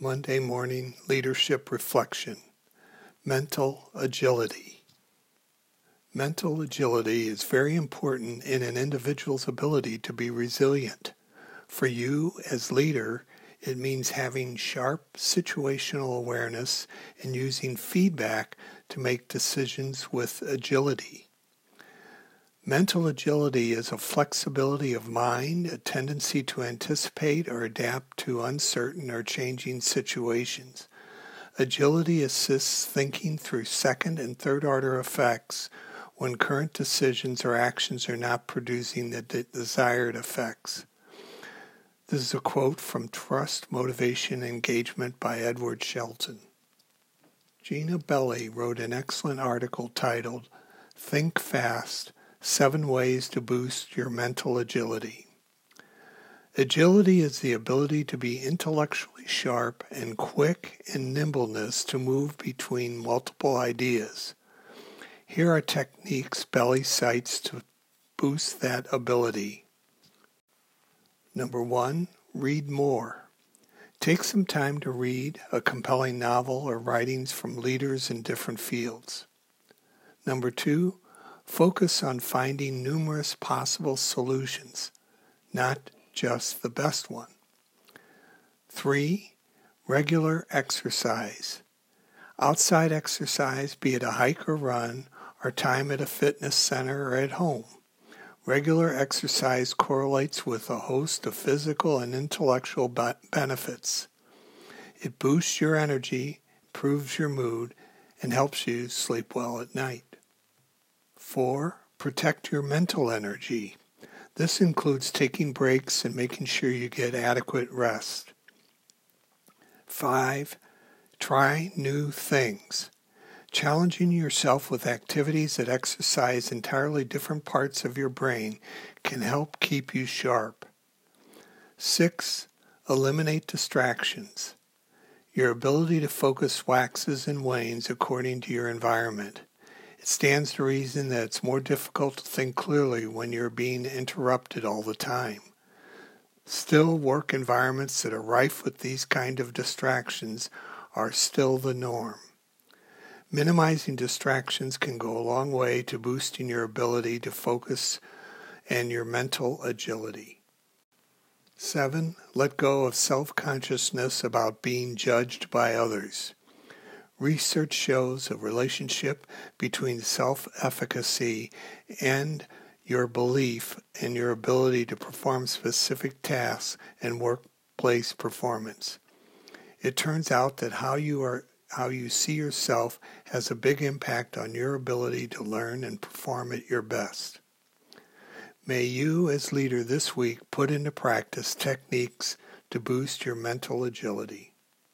Monday Morning Leadership Reflection Mental Agility. Mental agility is very important in an individual's ability to be resilient. For you, as leader, it means having sharp situational awareness and using feedback to make decisions with agility. Mental agility is a flexibility of mind, a tendency to anticipate or adapt to uncertain or changing situations. Agility assists thinking through second and third order effects when current decisions or actions are not producing the de- desired effects. This is a quote from Trust, Motivation, Engagement by Edward Shelton. Gina Belli wrote an excellent article titled Think Fast Seven Ways to Boost Your Mental Agility. Agility is the ability to be intellectually sharp and quick and nimbleness to move between multiple ideas. Here are techniques Belli cites to boost that ability. Number one, read more. Take some time to read a compelling novel or writings from leaders in different fields. Number two, Focus on finding numerous possible solutions, not just the best one. Three, regular exercise. Outside exercise, be it a hike or run, or time at a fitness center or at home. Regular exercise correlates with a host of physical and intellectual benefits. It boosts your energy, improves your mood, and helps you sleep well at night. 4. Protect your mental energy. This includes taking breaks and making sure you get adequate rest. 5. Try new things. Challenging yourself with activities that exercise entirely different parts of your brain can help keep you sharp. 6. Eliminate distractions. Your ability to focus waxes and wanes according to your environment. It stands to reason that it's more difficult to think clearly when you're being interrupted all the time. Still, work environments that are rife with these kind of distractions are still the norm. Minimizing distractions can go a long way to boosting your ability to focus and your mental agility. 7. Let go of self consciousness about being judged by others. Research shows a relationship between self efficacy and your belief in your ability to perform specific tasks and workplace performance. It turns out that how you are how you see yourself has a big impact on your ability to learn and perform at your best. May you, as leader this week, put into practice techniques to boost your mental agility.